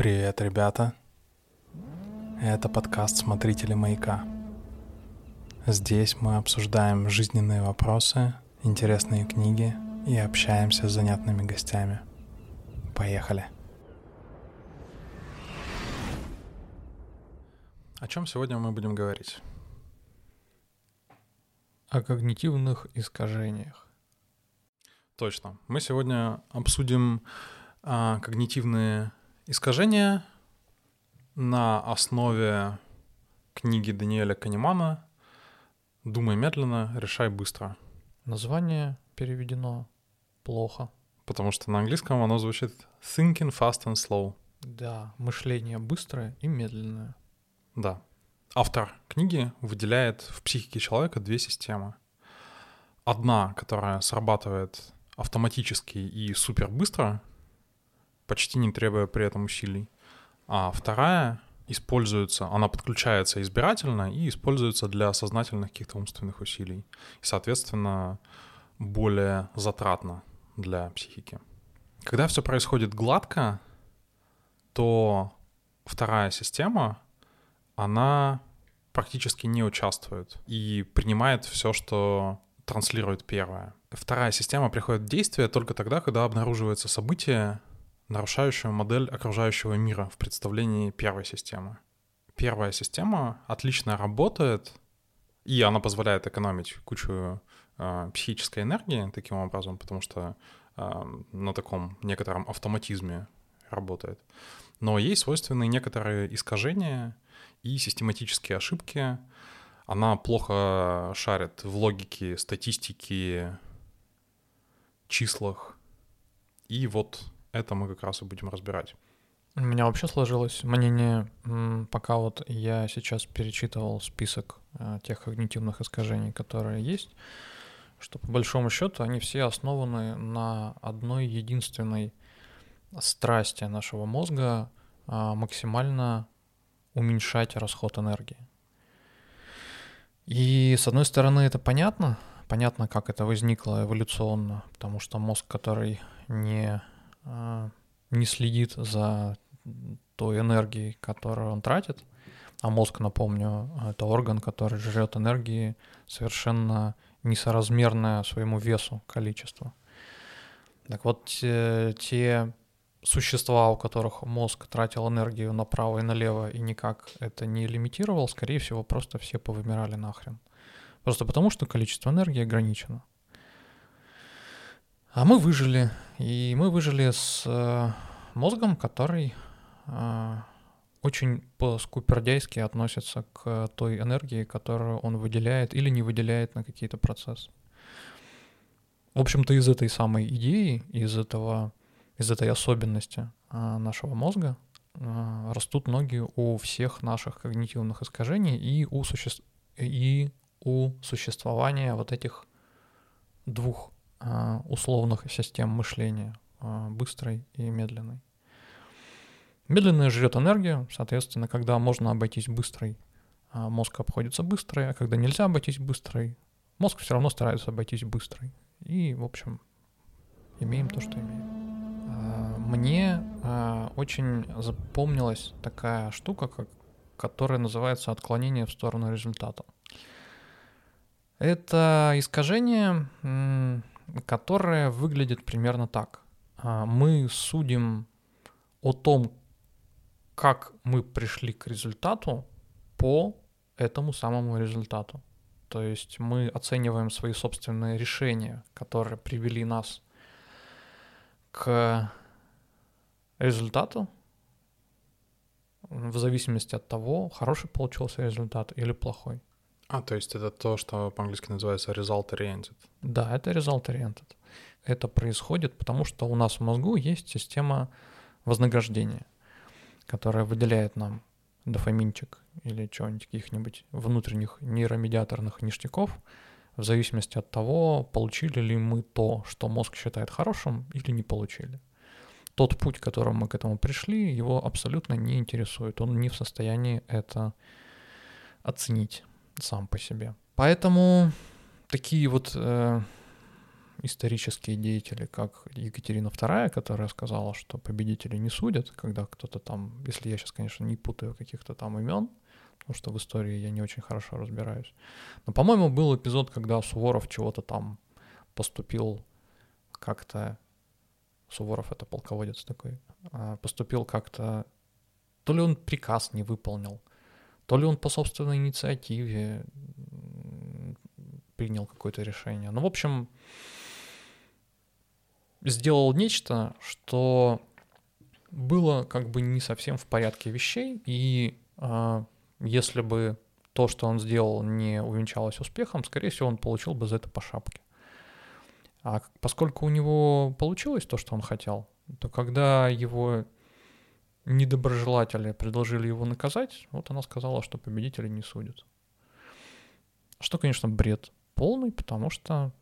Привет, ребята. Это подкаст «Смотрители маяка». Здесь мы обсуждаем жизненные вопросы, интересные книги и общаемся с занятными гостями. Поехали. О чем сегодня мы будем говорить? О когнитивных искажениях. Точно. Мы сегодня обсудим а, когнитивные искажения на основе книги Даниэля Канемана «Думай медленно, решай быстро». Название переведено плохо. Потому что на английском оно звучит «thinking fast and slow». Да, мышление быстрое и медленное. Да. Автор книги выделяет в психике человека две системы. Одна, которая срабатывает автоматически и супер быстро, почти не требуя при этом усилий. А вторая используется, она подключается избирательно и используется для сознательных каких-то умственных усилий. И, соответственно, более затратно для психики. Когда все происходит гладко, то вторая система, она практически не участвует и принимает все, что транслирует первая. Вторая система приходит в действие только тогда, когда обнаруживается событие, нарушающее модель окружающего мира в представлении первой системы. Первая система отлично работает, и она позволяет экономить кучу э, психической энергии таким образом, потому что э, на таком некотором автоматизме работает. Но ей свойственны некоторые искажения и систематические ошибки, она плохо шарит в логике, статистике, числах. И вот это мы как раз и будем разбирать. У меня вообще сложилось мнение, пока вот я сейчас перечитывал список э, тех когнитивных искажений, которые есть, что по большому счету они все основаны на одной единственной страсти нашего мозга а, максимально уменьшать расход энергии. И с одной стороны это понятно, понятно, как это возникло эволюционно, потому что мозг, который не, не следит за той энергией, которую он тратит, а мозг, напомню, это орган, который жрет энергии совершенно несоразмерное своему весу количество. Так вот, те, те существа, у которых мозг тратил энергию направо и налево и никак это не лимитировал, скорее всего, просто все повымирали нахрен. Просто потому, что количество энергии ограничено. А мы выжили. И мы выжили с э, мозгом, который э, очень по-скупердяйски относится к той энергии, которую он выделяет или не выделяет на какие-то процессы. В общем-то, из этой самой идеи, из этого из этой особенности а, нашего мозга растут ноги у всех наших когнитивных искажений и у, суще... и у существования вот этих двух условных систем мышления, быстрой и медленной. Медленная жрет энергию, соответственно, когда можно обойтись быстрой, мозг обходится быстрой, а когда нельзя обойтись быстрой, мозг все равно старается обойтись быстрой. И, в общем, имеем то, что имеем. Мне очень запомнилась такая штука, как, которая называется отклонение в сторону результата. Это искажение, которое выглядит примерно так. А, мы судим о том, как мы пришли к результату по этому самому результату. То есть мы оцениваем свои собственные решения, которые привели нас к результату в зависимости от того, хороший получился результат или плохой. А, то есть это то, что по-английски называется result-oriented. Да, это result-oriented. Это происходит потому, что у нас в мозгу есть система вознаграждения, которая выделяет нам дофаминчик или чего-нибудь, каких-нибудь внутренних нейромедиаторных ништяков, в зависимости от того, получили ли мы то, что мозг считает хорошим, или не получили тот путь, которым мы к этому пришли, его абсолютно не интересует. Он не в состоянии это оценить сам по себе. Поэтому такие вот э, исторические деятели, как Екатерина II, которая сказала, что победители не судят, когда кто-то там, если я сейчас, конечно, не путаю каких-то там имен, потому что в истории я не очень хорошо разбираюсь. Но, по-моему, был эпизод, когда Суворов чего-то там поступил как-то... Суворов — это полководец такой. А, поступил как-то... То ли он приказ не выполнил, то ли он по собственной инициативе принял какое-то решение. Ну, в общем, сделал нечто, что было как бы не совсем в порядке вещей, и э, если бы то, что он сделал, не увенчалось успехом, скорее всего, он получил бы за это по шапке. А поскольку у него получилось то, что он хотел, то когда его недоброжелатели предложили его наказать, вот она сказала, что победители не судят. Что, конечно, бред полный, потому что,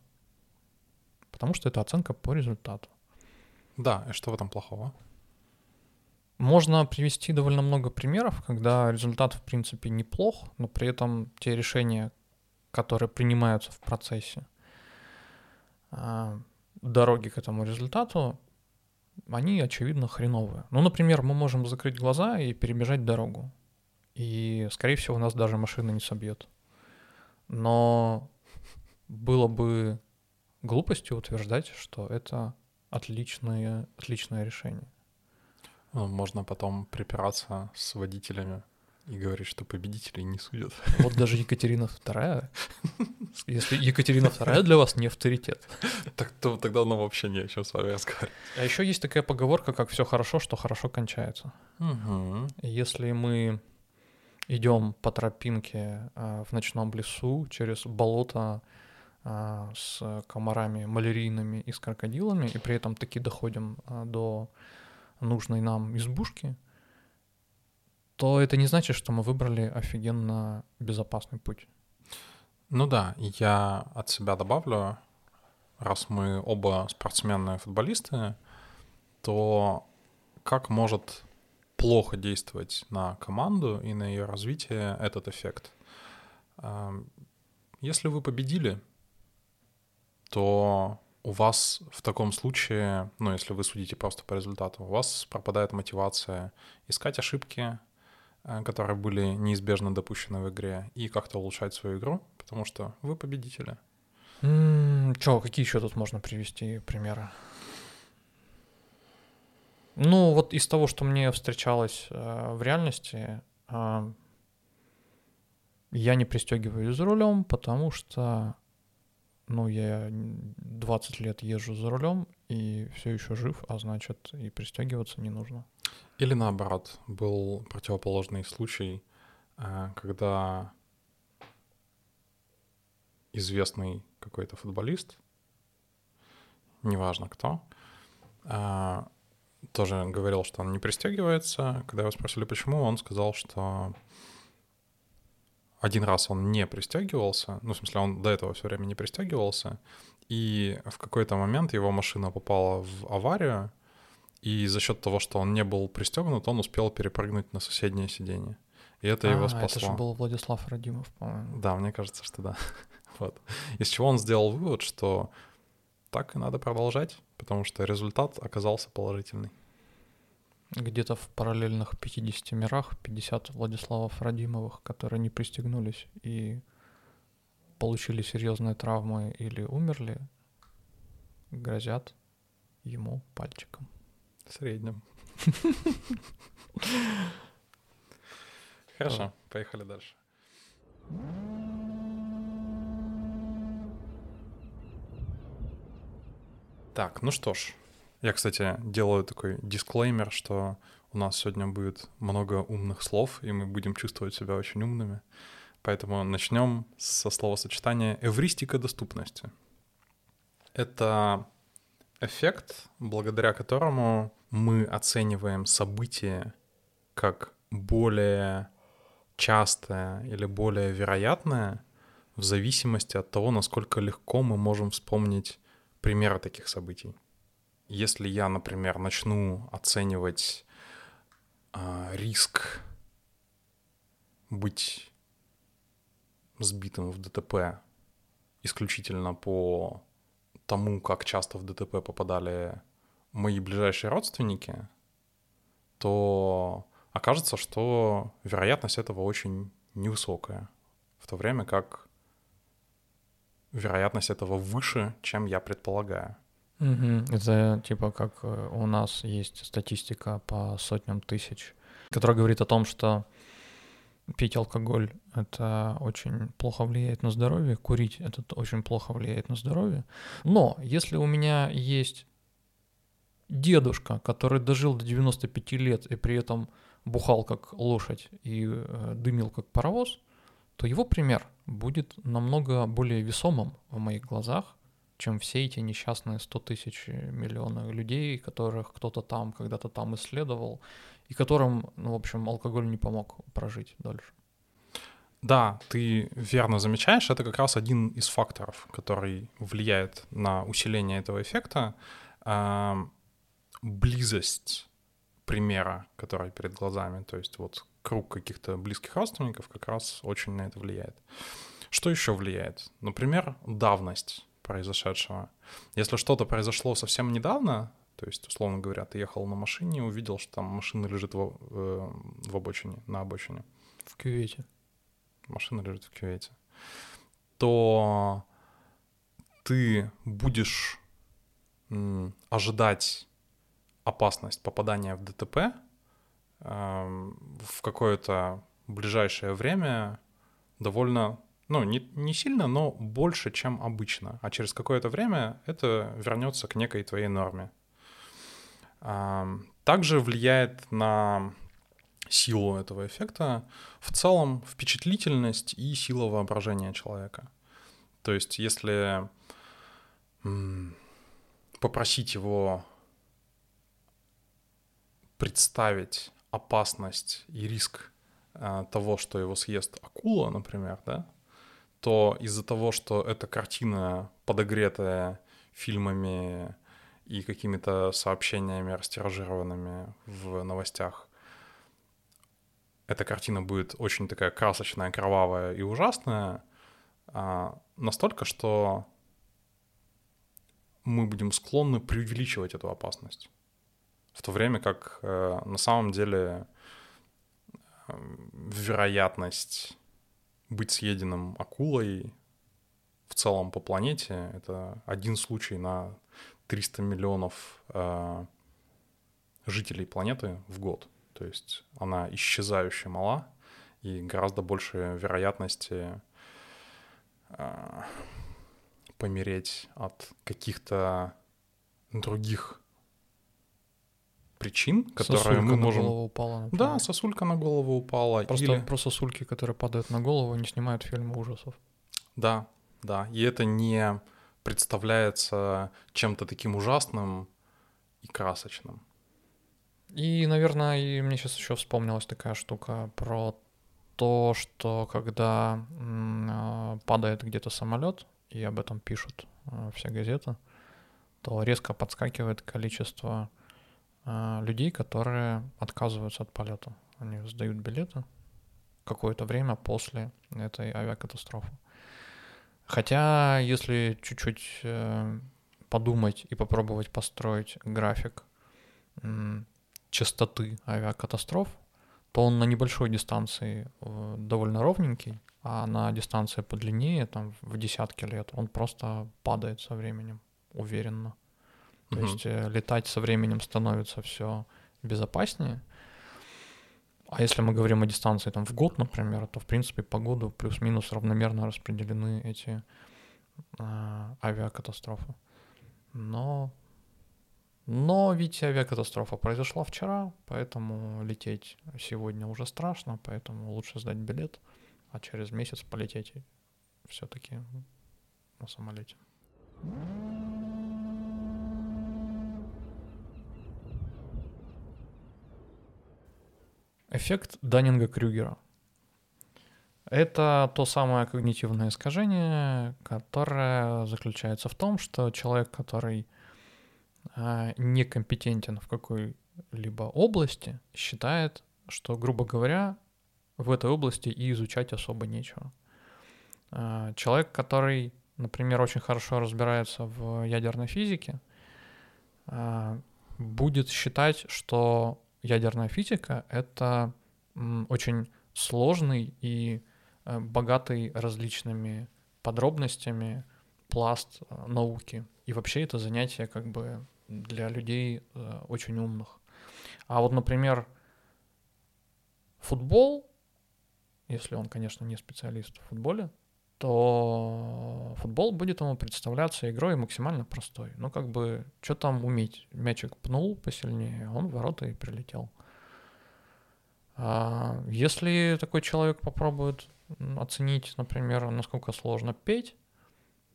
потому что это оценка по результату. Да, и что в этом плохого? Можно привести довольно много примеров, когда результат, в принципе, неплох, но при этом те решения, которые принимаются в процессе а, дороги к этому результату, они, очевидно, хреновые. Ну, например, мы можем закрыть глаза и перебежать дорогу. И, скорее всего, нас даже машина не собьет. Но было бы глупостью утверждать, что это отличное, отличное решение. Ну, можно потом припираться с водителями и говорить, что победителей не судят. Вот даже Екатерина II, если Екатерина II для вас не авторитет. Так то тогда ну вообще не о чем с вами разговаривать. А еще есть такая поговорка, как все хорошо, что хорошо кончается. Угу. Если мы идем по тропинке а, в ночном лесу через болото а, с комарами малярийными и с крокодилами, и при этом таки доходим а, до нужной нам избушки, то это не значит, что мы выбрали офигенно безопасный путь. Ну да, я от себя добавлю, раз мы оба спортсмены футболисты, то как может плохо действовать на команду и на ее развитие этот эффект? Если вы победили, то у вас в таком случае, ну, если вы судите просто по результату, у вас пропадает мотивация искать ошибки, которые были неизбежно допущены в игре, и как-то улучшать свою игру, потому что вы победители. Mm, Че, какие еще тут можно привести примеры? Ну, вот из того, что мне встречалось э, в реальности, э, я не пристегиваюсь за рулем, потому что ну, я 20 лет езжу за рулем и все еще жив, а значит, и пристегиваться не нужно. Или наоборот, был противоположный случай, э, когда известный какой-то футболист, неважно кто, э, тоже говорил, что он не пристегивается. Когда его спросили, почему, он сказал, что один раз он не пристегивался, ну, в смысле, он до этого все время не пристегивался, и в какой-то момент его машина попала в аварию, и за счет того, что он не был пристегнут, он успел перепрыгнуть на соседнее сиденье. И это а, его спасло. это же был Владислав Радимов, по-моему. Да, мне кажется, что да. вот. Из чего он сделал вывод, что так и надо продолжать, потому что результат оказался положительный где-то в параллельных 50 мирах 50 Владиславов Радимовых, которые не пристегнулись и получили серьезные травмы или умерли, грозят ему пальчиком. Средним. Хорошо, поехали дальше. Так, ну что ж, я, кстати, делаю такой дисклеймер, что у нас сегодня будет много умных слов, и мы будем чувствовать себя очень умными. Поэтому начнем со словосочетания эвристика доступности. Это эффект, благодаря которому мы оцениваем событие как более частое или более вероятное в зависимости от того, насколько легко мы можем вспомнить примеры таких событий. Если я, например, начну оценивать э, риск быть сбитым в ДТП исключительно по тому, как часто в ДТП попадали мои ближайшие родственники, то окажется, что вероятность этого очень невысокая, в то время как вероятность этого выше, чем я предполагаю. Угу. Это типа как э, у нас есть статистика по сотням тысяч, которая говорит о том, что пить алкоголь — это очень плохо влияет на здоровье, курить — это очень плохо влияет на здоровье. Но если у меня есть дедушка, который дожил до 95 лет и при этом бухал как лошадь и э, дымил как паровоз, то его пример будет намного более весомым в моих глазах, чем все эти несчастные 100 тысяч миллионов людей, которых кто-то там когда-то там исследовал, и которым, ну, в общем, алкоголь не помог прожить дальше. Да, ты верно замечаешь, это как раз один из факторов, который влияет на усиление этого эффекта. Близость примера, который перед глазами, то есть вот круг каких-то близких родственников как раз очень на это влияет. Что еще влияет? Например, давность произошедшего. Если что-то произошло совсем недавно, то есть, условно говоря, ты ехал на машине увидел, что там машина лежит в, э, в обочине, на обочине. В кювете. Машина лежит в кювете. То ты будешь м, ожидать опасность попадания в ДТП э, в какое-то ближайшее время довольно ну, не, не сильно, но больше, чем обычно. А через какое-то время это вернется к некой твоей норме. Также влияет на силу этого эффекта в целом впечатлительность и сила воображения человека. То есть если попросить его представить опасность и риск а, того, что его съест акула, например, да, то из-за того, что эта картина подогретая фильмами и какими-то сообщениями растиражированными в новостях, эта картина будет очень такая красочная, кровавая и ужасная, а, настолько, что мы будем склонны преувеличивать эту опасность. В то время как э, на самом деле э, вероятность быть съеденным акулой в целом по планете — это один случай на 300 миллионов э, жителей планеты в год. То есть она исчезающе мала, и гораздо больше вероятности э, помереть от каких-то других причин, которые сосулька мы можем... на голову упала, например. Да, сосулька на голову упала. Просто или... про сосульки, которые падают на голову, не снимают фильмы ужасов. Да, да. И это не представляется чем-то таким ужасным и красочным. И, наверное, и мне сейчас еще вспомнилась такая штука про то, что когда м- падает где-то самолет, и об этом пишут э, все газеты, то резко подскакивает количество людей, которые отказываются от полета. Они сдают билеты какое-то время после этой авиакатастрофы. Хотя, если чуть-чуть э, подумать и попробовать построить график частоты авиакатастроф, то он на небольшой дистанции э, довольно ровненький, а на дистанции подлиннее, там в десятки лет, он просто падает со временем уверенно. То угу. есть э, летать со временем становится все безопаснее. А если мы говорим о дистанции там в год, например, то в принципе по году плюс-минус равномерно распределены эти э, авиакатастрофы. Но, но ведь авиакатастрофа произошла вчера, поэтому лететь сегодня уже страшно, поэтому лучше сдать билет, а через месяц полететь все-таки на самолете. Эффект Даннинга-Крюгера. Это то самое когнитивное искажение, которое заключается в том, что человек, который э, некомпетентен в какой-либо области, считает, что, грубо говоря, в этой области и изучать особо нечего. Э, человек, который например, очень хорошо разбирается в ядерной физике, а, будет считать, что ядерная физика — это очень сложный и э, богатый различными подробностями пласт э, науки. И вообще это занятие как бы для людей э, очень умных. А вот, например, футбол, если он, конечно, не специалист в футболе, то футбол будет ему представляться игрой максимально простой. Ну, как бы, что там уметь? Мячик пнул посильнее, он в ворота и прилетел. А если такой человек попробует оценить, например, насколько сложно петь,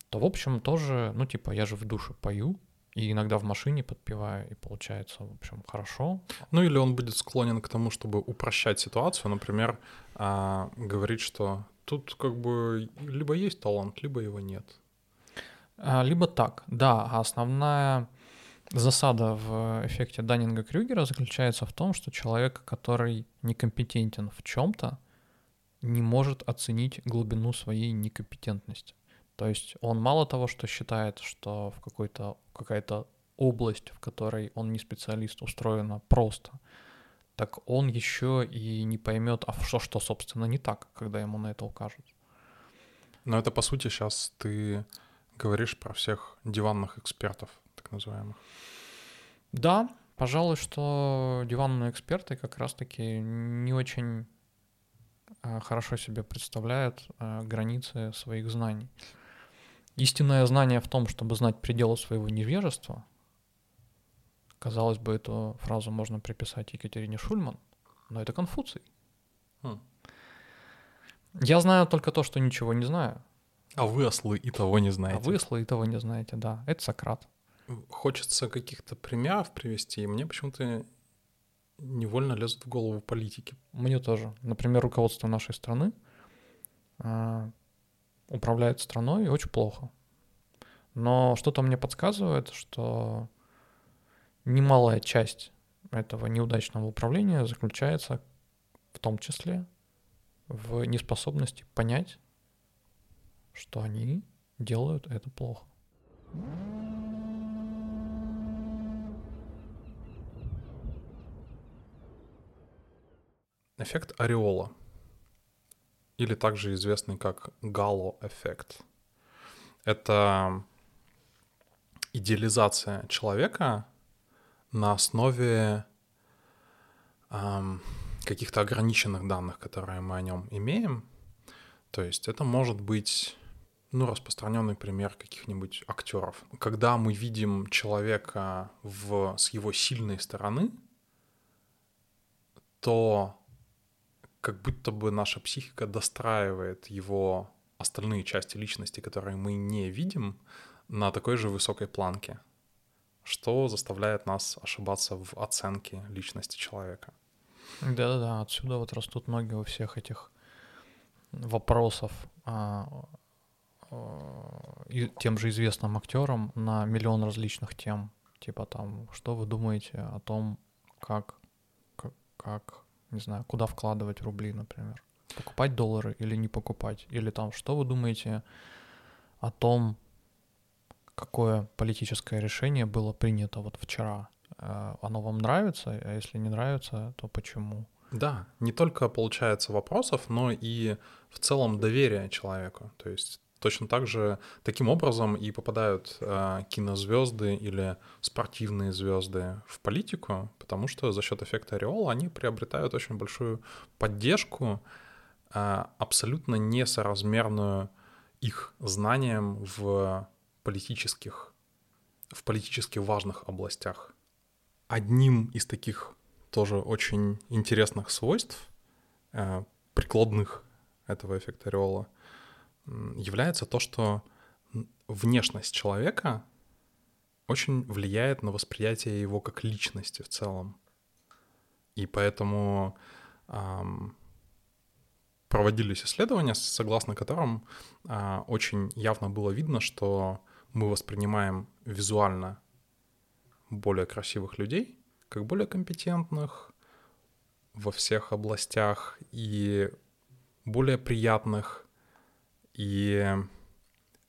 то, в общем, тоже, ну, типа, я же в душе пою, и иногда в машине подпеваю, и получается, в общем, хорошо. Ну или он будет склонен к тому, чтобы упрощать ситуацию, например, а, говорить, что тут как бы либо есть талант, либо его нет. А, либо так, да. А основная засада в эффекте Даннинга-Крюгера заключается в том, что человек, который некомпетентен в чем-то, не может оценить глубину своей некомпетентности. То есть он мало того, что считает, что в какой-то какая-то область, в которой он не специалист, устроена просто, так он еще и не поймет, а что, что, собственно, не так, когда ему на это укажут. Но это, по сути, сейчас ты говоришь про всех диванных экспертов, так называемых. Да, пожалуй, что диванные эксперты как раз-таки не очень а, хорошо себе представляют а, границы своих знаний. Истинное знание в том, чтобы знать пределы своего невежества, Казалось бы, эту фразу можно приписать Екатерине Шульман, но это Конфуций. Хм. Я знаю только то, что ничего не знаю. А вы ослы и того не знаете. А вы ослы и того не знаете, да. Это Сократ. Хочется каких-то примеров привести, и мне почему-то невольно лезут в голову политики. Мне тоже. Например, руководство нашей страны э, управляет страной очень плохо. Но что-то мне подсказывает, что немалая часть этого неудачного управления заключается в том числе в неспособности понять, что они делают это плохо. Эффект ореола, или также известный как гало-эффект, это идеализация человека на основе эм, каких-то ограниченных данных, которые мы о нем имеем. То есть это может быть ну, распространенный пример каких-нибудь актеров. Когда мы видим человека в, с его сильной стороны, то как будто бы наша психика достраивает его остальные части личности, которые мы не видим, на такой же высокой планке что заставляет нас ошибаться в оценке личности человека. Да-да-да, отсюда вот растут ноги у всех этих вопросов а, а, и тем же известным актерам на миллион различных тем. Типа там, что вы думаете о том, как, как, как не знаю, куда вкладывать рубли, например. Покупать доллары или не покупать. Или там, что вы думаете о том, какое политическое решение было принято вот вчера. Э, оно вам нравится, а если не нравится, то почему? Да, не только получается вопросов, но и в целом доверие человеку. То есть точно так же таким образом и попадают э, кинозвезды или спортивные звезды в политику, потому что за счет эффекта ореола они приобретают очень большую поддержку, э, абсолютно несоразмерную их знаниям в политических, в политически важных областях. Одним из таких тоже очень интересных свойств, э, прикладных этого эффекта ореола, является то, что внешность человека очень влияет на восприятие его как личности в целом. И поэтому эм, проводились исследования, согласно которым э, очень явно было видно, что мы воспринимаем визуально более красивых людей, как более компетентных во всех областях и более приятных. И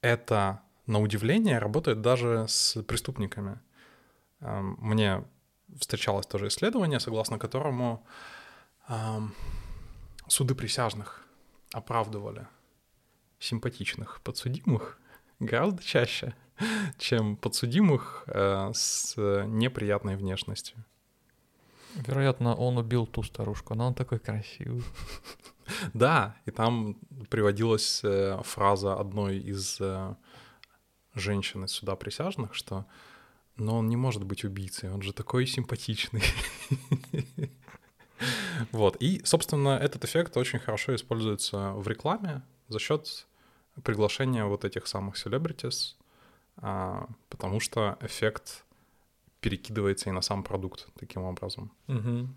это, на удивление, работает даже с преступниками. Эм, мне встречалось тоже исследование, согласно которому эм, суды присяжных оправдывали симпатичных подсудимых гораздо чаще, чем подсудимых э, с неприятной внешностью. Вероятно, он убил ту старушку, но он такой красивый. Да, и там приводилась э, фраза одной из э, женщин из суда присяжных, что но он не может быть убийцей, он же такой симпатичный. Вот, и, собственно, этот эффект очень хорошо используется в рекламе за счет приглашения вот этих самых celebrities, а, потому что эффект перекидывается и на сам продукт таким образом. Угу.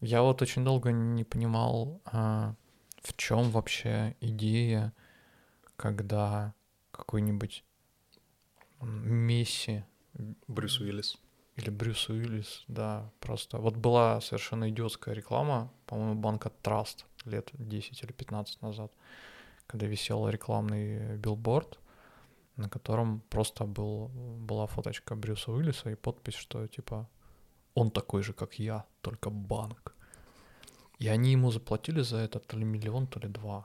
Я вот очень долго не понимал, а, в чем вообще идея, когда какой-нибудь Месси. Брюс Уиллис. Или Брюс Уиллис, да, просто. Вот была совершенно идиотская реклама, по-моему, банка Траст лет 10 или 15 назад, когда висел рекламный билборд, на котором просто был, была фоточка Брюса Уиллиса и подпись, что типа он такой же, как я, только банк. И они ему заплатили за это то ли миллион, то ли два.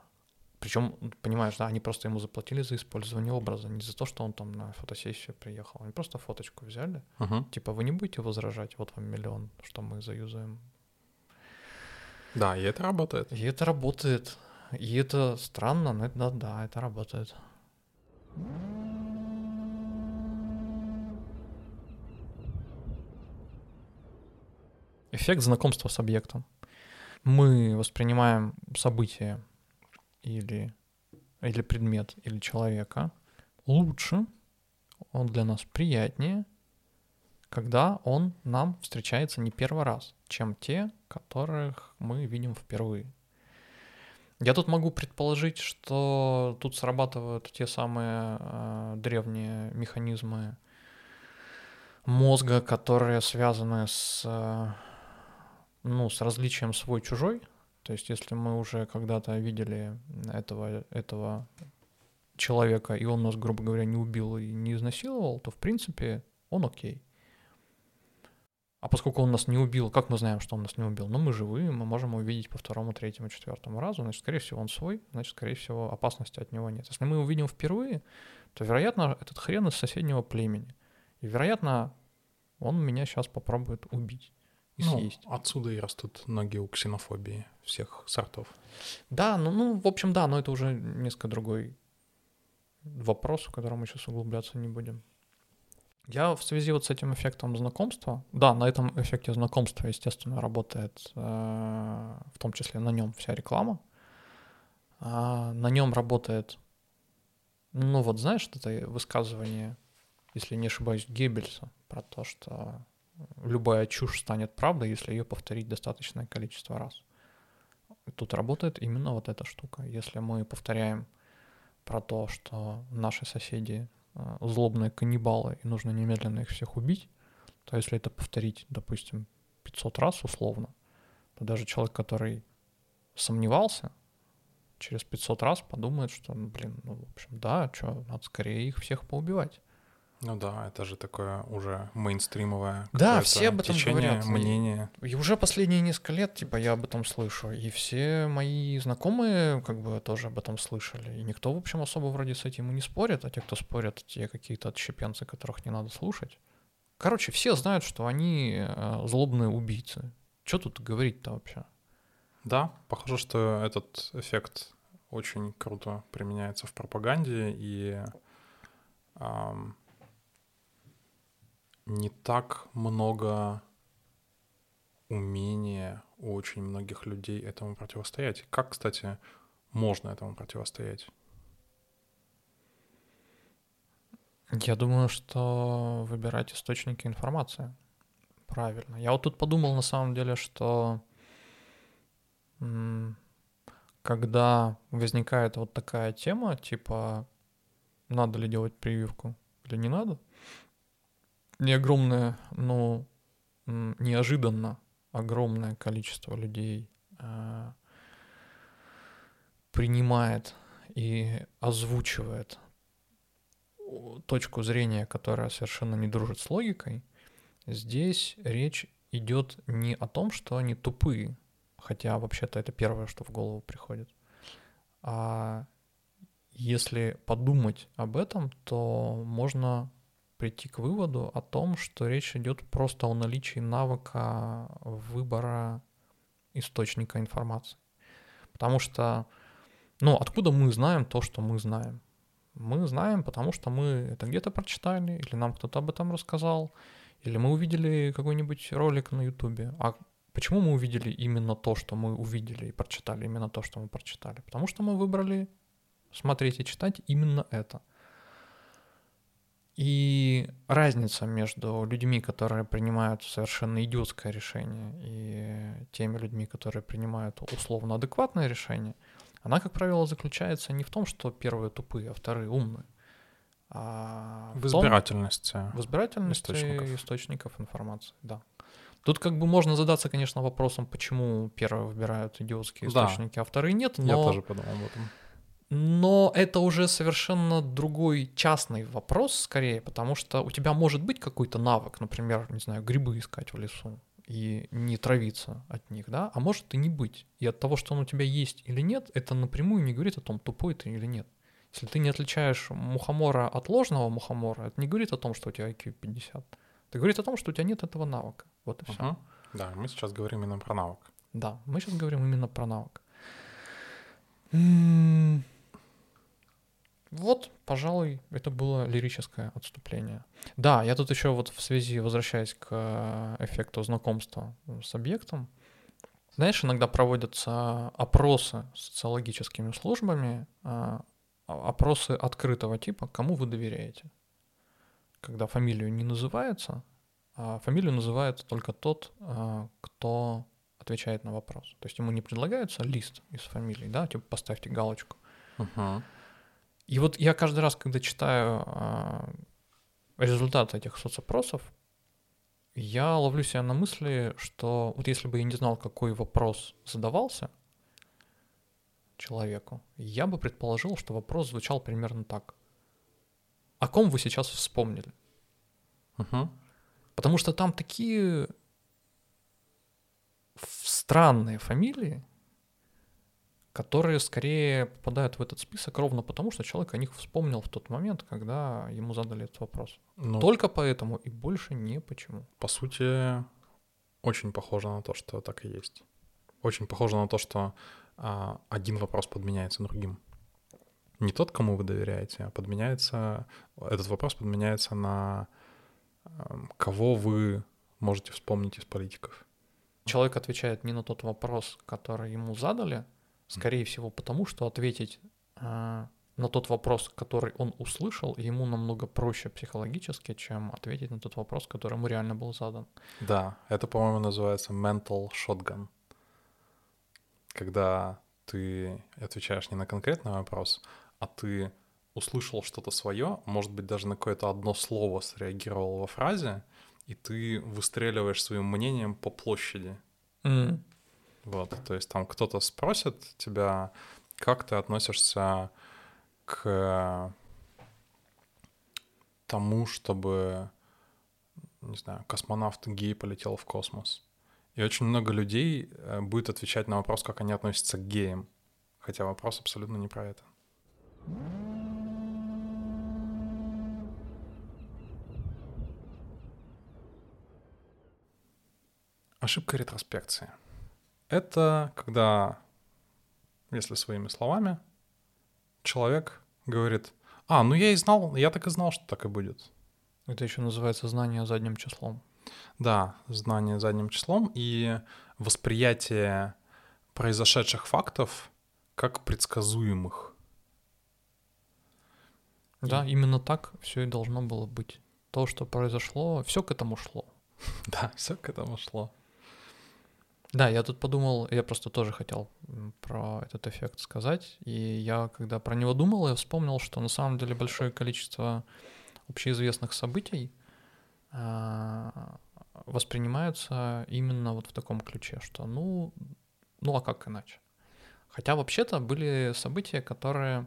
Причем, понимаешь, да, они просто ему заплатили за использование образа, не за то, что он там на фотосессию приехал. Они просто фоточку взяли. Uh-huh. Типа, вы не будете возражать, вот вам миллион, что мы заюзаем. Да, и это работает. И это работает. И это странно, но это, да, да, это работает. Эффект знакомства с объектом. Мы воспринимаем событие или, или предмет, или человека лучше, он для нас приятнее, когда он нам встречается не первый раз, чем те, которых мы видим впервые. Я тут могу предположить, что тут срабатывают те самые э, древние механизмы мозга, которые связаны с, э, ну, с различием свой-чужой. То есть если мы уже когда-то видели этого, этого человека, и он нас, грубо говоря, не убил и не изнасиловал, то, в принципе, он окей. А поскольку он нас не убил, как мы знаем, что он нас не убил? Ну, мы живые, мы можем увидеть по второму, третьему, четвертому разу, значит, скорее всего, он свой, значит, скорее всего, опасности от него нет. Если мы увидим впервые, то, вероятно, этот хрен из соседнего племени. И, вероятно, он меня сейчас попробует убить и ну, съесть. Отсюда и растут ноги у ксенофобии всех сортов. Да, ну, ну, в общем, да, но это уже несколько другой вопрос, в котором мы сейчас углубляться не будем. Я в связи вот с этим эффектом знакомства, да, на этом эффекте знакомства, естественно, работает, э, в том числе на нем вся реклама. А на нем работает, ну вот знаешь, это высказывание, если не ошибаюсь, Геббельса про то, что любая чушь станет правдой, если ее повторить достаточное количество раз. Тут работает именно вот эта штука. Если мы повторяем про то, что наши соседи злобные каннибалы, и нужно немедленно их всех убить, то если это повторить, допустим, 500 раз условно, то даже человек, который сомневался, через 500 раз подумает, что, ну, блин, ну, в общем, да, что, надо скорее их всех поубивать. Ну да, это же такое уже мейнстримовое да, все об этом течение, говорят. мнение. И, и уже последние несколько лет, типа, я об этом слышу. И все мои знакомые, как бы, тоже об этом слышали. И никто, в общем, особо вроде с этим и не спорит, а те, кто спорят, те какие-то отщепенцы, которых не надо слушать. Короче, все знают, что они э, злобные убийцы. Что тут говорить-то вообще? Да, похоже, что этот эффект очень круто применяется в пропаганде, и эм, не так много умения у очень многих людей этому противостоять. Как, кстати, можно этому противостоять? Я думаю, что выбирать источники информации. Правильно. Я вот тут подумал на самом деле, что когда возникает вот такая тема, типа, надо ли делать прививку или не надо, не огромное, но неожиданно огромное количество людей э, принимает и озвучивает точку зрения, которая совершенно не дружит с логикой, здесь речь идет не о том, что они тупые, хотя вообще-то это первое, что в голову приходит, а если подумать об этом, то можно прийти к выводу о том, что речь идет просто о наличии навыка выбора источника информации. Потому что, ну, откуда мы знаем то, что мы знаем? Мы знаем, потому что мы это где-то прочитали, или нам кто-то об этом рассказал, или мы увидели какой-нибудь ролик на Ютубе. А почему мы увидели именно то, что мы увидели и прочитали именно то, что мы прочитали? Потому что мы выбрали смотреть и читать именно это. И разница между людьми, которые принимают совершенно идиотское решение, и теми людьми, которые принимают условно адекватное решение, она, как правило, заключается не в том, что первые тупые, а вторые умные. А в, в избирательности. Том, в избирательности источников. источников информации, да. Тут как бы можно задаться, конечно, вопросом, почему первые выбирают идиотские источники, да. а вторые нет, но... Я тоже подумал об этом. Но это уже совершенно другой частный вопрос, скорее, потому что у тебя может быть какой-то навык, например, не знаю, грибы искать в лесу и не травиться от них, да, а может и не быть. И от того, что он у тебя есть или нет, это напрямую не говорит о том, тупой ты или нет. Если ты не отличаешь мухомора от ложного мухомора, это не говорит о том, что у тебя IQ 50. Это говорит о том, что у тебя нет этого навыка. Вот и все. Угу. Да, мы сейчас говорим именно про навык. Да, мы сейчас говорим именно про навык. Вот, пожалуй, это было лирическое отступление. Да, я тут еще вот в связи, возвращаясь к э, эффекту знакомства с объектом, знаешь, иногда проводятся опросы социологическими службами, э, опросы открытого типа, кому вы доверяете. Когда фамилию не называется, а фамилию называет только тот, э, кто отвечает на вопрос. То есть ему не предлагается лист из фамилий, да, типа поставьте галочку. Uh-huh. И вот я каждый раз, когда читаю э, результаты этих соцопросов, я ловлю себя на мысли, что вот если бы я не знал, какой вопрос задавался человеку, я бы предположил, что вопрос звучал примерно так. О ком вы сейчас вспомнили? Uh-huh. Потому что там такие странные фамилии, которые скорее попадают в этот список ровно потому, что человек о них вспомнил в тот момент, когда ему задали этот вопрос. Ну, Только поэтому и больше не почему. По сути, очень похоже на то, что так и есть. Очень похоже на то, что а, один вопрос подменяется другим. Не тот, кому вы доверяете, а подменяется... Этот вопрос подменяется на а, кого вы можете вспомнить из политиков. Человек отвечает не на тот вопрос, который ему задали, Скорее всего, потому что ответить э, на тот вопрос, который он услышал, ему намного проще психологически, чем ответить на тот вопрос, который ему реально был задан. Да, это, по-моему, называется mental shotgun. Когда ты отвечаешь не на конкретный вопрос, а ты услышал что-то свое, может быть, даже на какое-то одно слово среагировал во фразе, и ты выстреливаешь своим мнением по площади. Mm. Вот, то есть там кто-то спросит тебя, как ты относишься к тому, чтобы, не знаю, космонавт гей полетел в космос. И очень много людей э, будет отвечать на вопрос, как они относятся к геям. Хотя вопрос абсолютно не про это. Ошибка ретроспекции — это когда, если своими словами, человек говорит, а, ну я и знал, я так и знал, что так и будет. Это еще называется знание задним числом. Да, знание задним числом и восприятие произошедших фактов как предсказуемых. Да, и... именно так все и должно было быть. То, что произошло, все к этому шло. Да, все к этому шло. Да, я тут подумал, я просто тоже хотел про этот эффект сказать, и я, когда про него думал, я вспомнил, что на самом деле большое количество общеизвестных событий э, воспринимаются именно вот в таком ключе, что ну, ну а как иначе? Хотя вообще-то были события, которые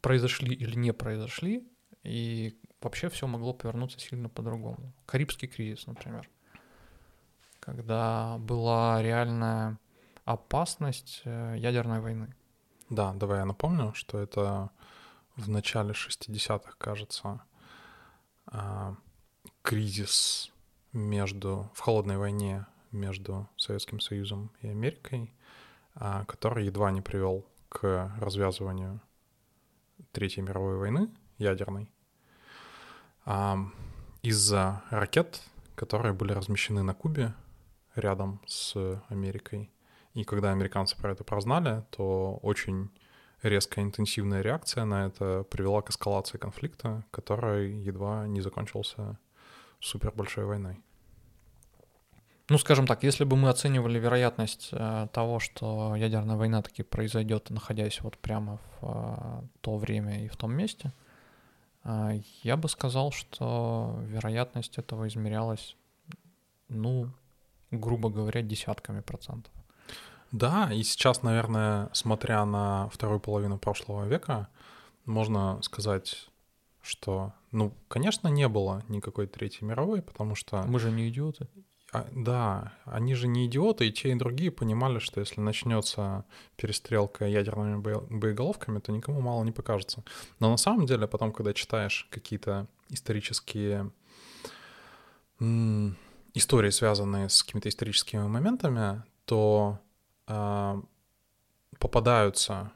произошли или не произошли, и вообще все могло повернуться сильно по-другому. Карибский кризис, например, когда была реальная опасность э, ядерной войны. Да, давай я напомню, что это в начале 60-х, кажется, а, кризис между, в холодной войне между Советским Союзом и Америкой, а, который едва не привел к развязыванию Третьей мировой войны ядерной из-за ракет, которые были размещены на Кубе рядом с Америкой. И когда американцы про это прознали, то очень резкая интенсивная реакция на это привела к эскалации конфликта, который едва не закончился супер большой войной. Ну, скажем так, если бы мы оценивали вероятность э, того, что ядерная война таки произойдет, находясь вот прямо в э, то время и в том месте, э, я бы сказал, что вероятность этого измерялась, ну, грубо говоря, десятками процентов. Да, и сейчас, наверное, смотря на вторую половину прошлого века, можно сказать, что, ну, конечно, не было никакой Третьей мировой, потому что... Мы же не идиоты. А, да, они же не идиоты, и те, и другие понимали, что если начнется перестрелка ядерными боеголовками, то никому мало не покажется. Но на самом деле, потом, когда читаешь какие-то исторические истории, связанные с какими-то историческими моментами, то э, попадаются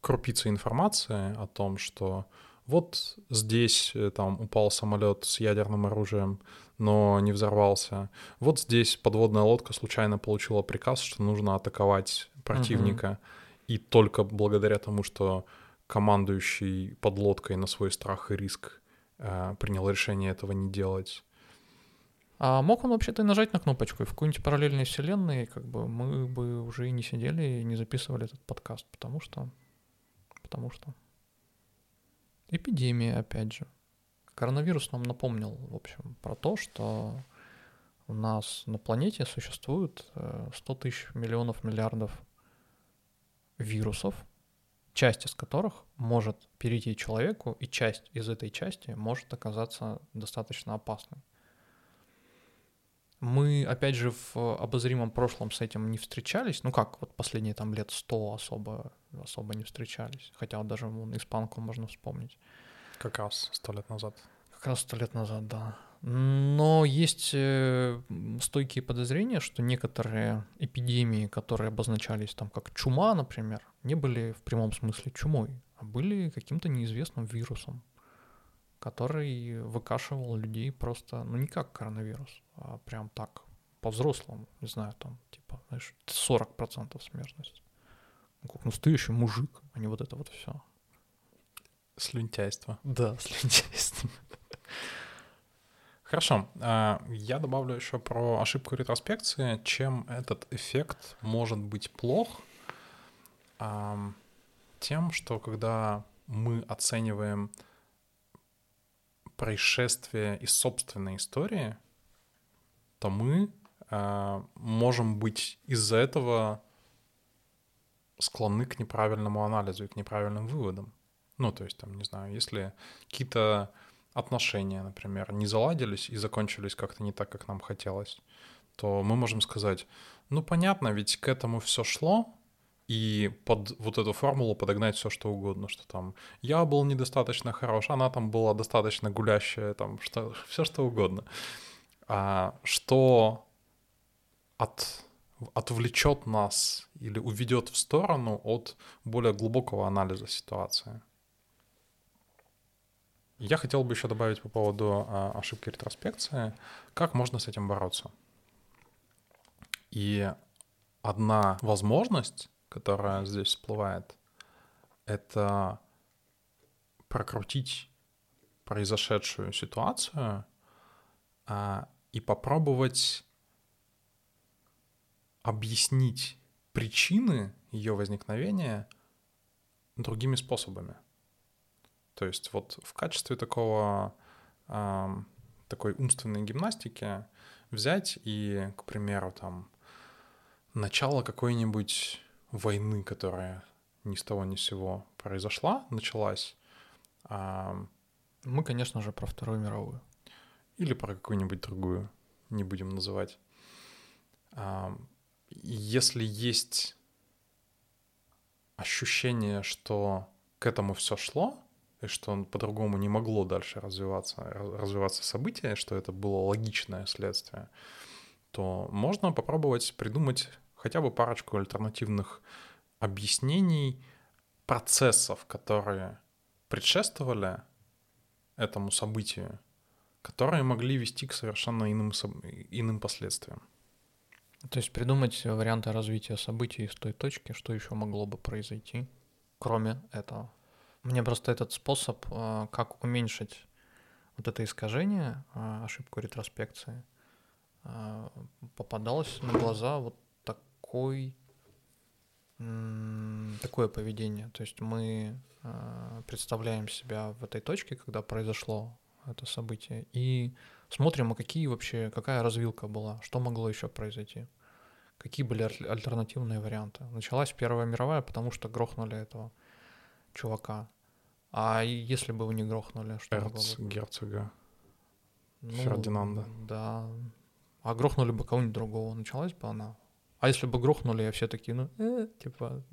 крупицы информации о том, что вот здесь э, там упал самолет с ядерным оружием, но не взорвался. Вот здесь подводная лодка случайно получила приказ, что нужно атаковать противника. Угу. И только благодаря тому, что командующий подлодкой на свой страх и риск э, принял решение этого не делать. А мог он вообще-то нажать на кнопочку, и в какой-нибудь параллельной вселенной как бы мы бы уже и не сидели и не записывали этот подкаст, потому что... Потому что... Эпидемия, опять же. Коронавирус нам напомнил, в общем, про то, что у нас на планете существует 100 э, тысяч миллионов миллиардов вирусов, часть из которых может перейти человеку, и часть из этой части может оказаться достаточно опасной. Мы, опять же, в обозримом прошлом с этим не встречались. Ну как, вот последние там лет сто особо, особо не встречались. Хотя вот даже вон, испанку можно вспомнить. Как раз сто лет назад. Как раз сто лет назад, да. Но есть э, стойкие подозрения, что некоторые эпидемии, которые обозначались там как чума, например, не были в прямом смысле чумой, а были каким-то неизвестным вирусом, который выкашивал людей просто, ну не как коронавирус, а прям так, по-взрослому, не знаю, там, типа, знаешь, 40% смертность. Ну, как настоящий мужик, а не вот это вот все. Слюнтяйство. Да, слюнтяйство. Хорошо. А, я добавлю еще про ошибку ретроспекции. Чем этот эффект может быть плох? Тем, что когда мы оцениваем происшествие из собственной истории, то мы а, можем быть из-за этого склонны к неправильному анализу и к неправильным выводам. Ну, то есть, там, не знаю, если какие-то отношения, например, не заладились и закончились как-то не так, как нам хотелось, то мы можем сказать, ну, понятно, ведь к этому все шло, и под вот эту формулу подогнать все что угодно, что там я был недостаточно хорош, она там была достаточно гулящая, там что, все что угодно. А, что от, отвлечет нас или уведет в сторону от более глубокого анализа ситуации. Я хотел бы еще добавить по поводу а, ошибки ретроспекции, как можно с этим бороться. И одна возможность, которая здесь всплывает, это прокрутить произошедшую ситуацию а, и попробовать объяснить причины ее возникновения другими способами. То есть вот в качестве такого, э, такой умственной гимнастики взять и, к примеру, там, начало какой-нибудь войны, которая ни с того ни с сего произошла, началась. А... Мы, конечно же, про Вторую мировую. Или про какую-нибудь другую, не будем называть. А... Если есть ощущение, что к этому все шло, и что он по-другому не могло дальше развиваться, развиваться событие, что это было логичное следствие, то можно попробовать придумать хотя бы парочку альтернативных объяснений процессов, которые предшествовали этому событию, которые могли вести к совершенно иным, иным последствиям. То есть придумать варианты развития событий с той точки, что еще могло бы произойти, кроме этого. Мне просто этот способ, а, как уменьшить вот это искажение, а, ошибку ретроспекции, а, попадалось на глаза вот такой, такое поведение. То есть мы представляем себя в этой точке, когда произошло это событие, и смотрим, а какие вообще, какая развилка была, что могло еще произойти, какие были альтернативные варианты. Началась Первая мировая, потому что грохнули этого чувака. А если бы его не грохнули, что Эрц, бы? герцога ну, Фердинанда. Да. А грохнули бы кого-нибудь другого, началась бы она. А если бы грохнули, а все такие, ну, э, типа,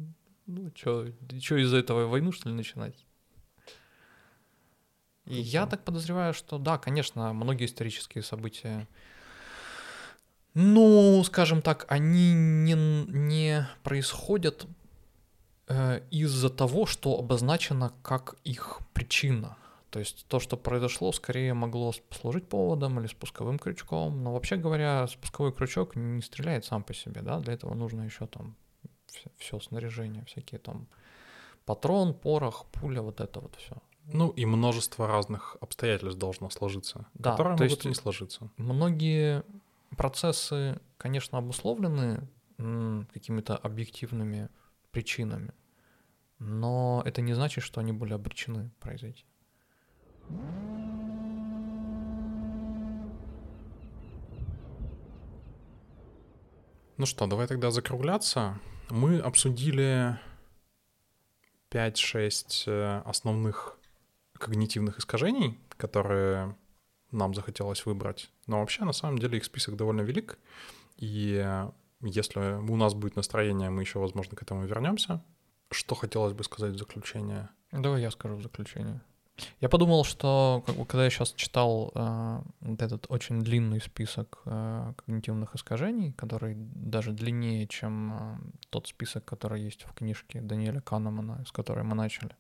ну, что, что из-за этого войну, что ли, начинать? И я так подозреваю, что да, конечно, многие исторические события, ну, скажем так, они не, не происходят э, из-за того, что обозначено как их причина. То есть то, что произошло, скорее могло служить поводом или спусковым крючком. Но вообще говоря, спусковой крючок не стреляет сам по себе, да, для этого нужно еще там все, снаряжение, всякие там патрон, порох, пуля, вот это вот все. Ну и множество разных обстоятельств должно сложиться, да, которые то могут есть не сложиться. Многие процессы, конечно, обусловлены какими-то объективными причинами, но это не значит, что они были обречены произойти. Ну что, давай тогда закругляться. Мы обсудили 5-6 э, основных когнитивных искажений, которые нам захотелось выбрать. Но вообще, на самом деле, их список довольно велик. И если у нас будет настроение, мы еще, возможно, к этому вернемся. Что хотелось бы сказать в заключение? Давай я скажу в заключение. Я подумал, что когда я сейчас читал э, вот этот очень длинный список э, когнитивных искажений, который даже длиннее, чем э, тот список, который есть в книжке Даниэля Канемана, с которой мы начали,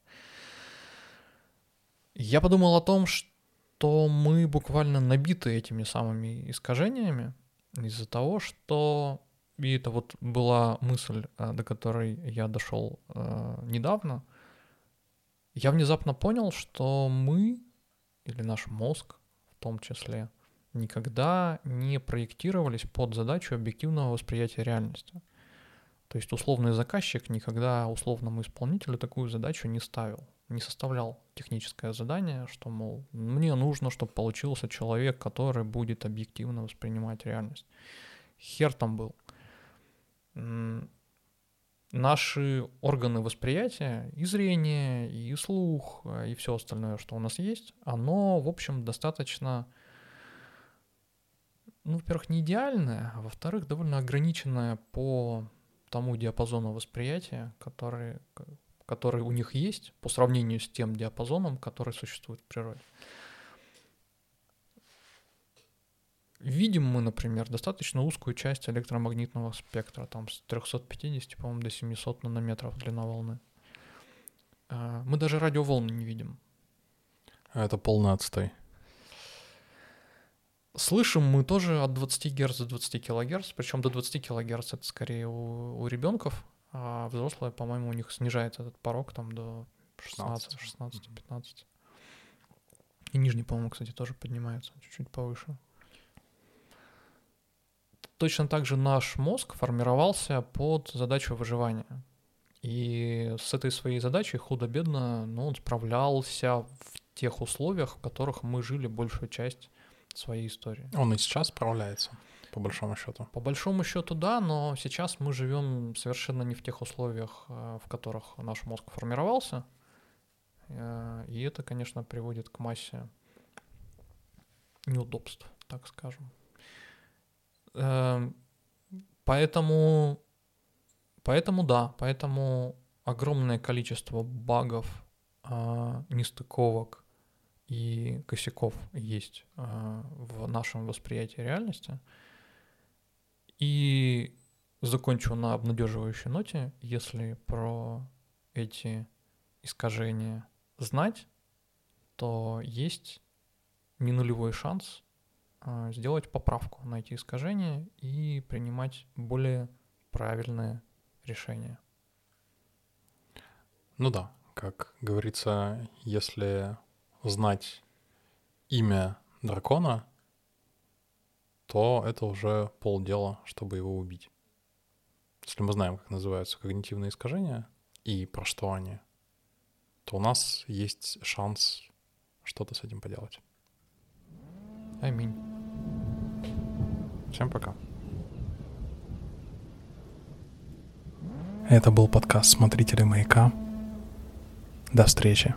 я подумал о том, что мы буквально набиты этими самыми искажениями из-за того, что и это вот была мысль, э, до которой я дошел э, недавно, я внезапно понял, что мы, или наш мозг в том числе, никогда не проектировались под задачу объективного восприятия реальности. То есть условный заказчик никогда условному исполнителю такую задачу не ставил, не составлял техническое задание, что, мол, мне нужно, чтобы получился человек, который будет объективно воспринимать реальность. Хер там был наши органы восприятия, и зрение, и слух, и все остальное, что у нас есть, оно, в общем, достаточно, ну, во-первых, не идеальное, а во-вторых, довольно ограниченное по тому диапазону восприятия, который, который у них есть по сравнению с тем диапазоном, который существует в природе. Видим мы, например, достаточно узкую часть электромагнитного спектра, там с 350, по-моему, до 700 нанометров длина волны. А, мы даже радиоволны не видим. Это полный отстой. Слышим мы тоже от 20 Гц до 20 кГц, причем до 20 кГц это скорее у, у ребенков, а взрослые, по-моему, у них снижается этот порог там до 16, 16, 15. И нижний, по-моему, кстати, тоже поднимается чуть-чуть повыше точно так же наш мозг формировался под задачу выживания. И с этой своей задачей худо-бедно ну, он справлялся в тех условиях, в которых мы жили большую часть своей истории. Он и сейчас справляется. по большому счету. По большому счету, да, но сейчас мы живем совершенно не в тех условиях, э, в которых наш мозг формировался. Э, и это, конечно, приводит к массе неудобств, так скажем. Эм, поэтому, поэтому да, поэтому огромное количество багов, а, нестыковок и косяков есть а, в нашем восприятии реальности. И закончу на обнадеживающей ноте, если про эти искажения знать, то есть не нулевой шанс сделать поправку на эти искажения и принимать более правильные решения. Ну да, как говорится, если знать имя дракона, то это уже полдела, чтобы его убить. Если мы знаем, как называются когнитивные искажения и про что они, то у нас есть шанс что-то с этим поделать. Аминь. Всем пока. Это был подкаст «Смотрители маяка». До встречи.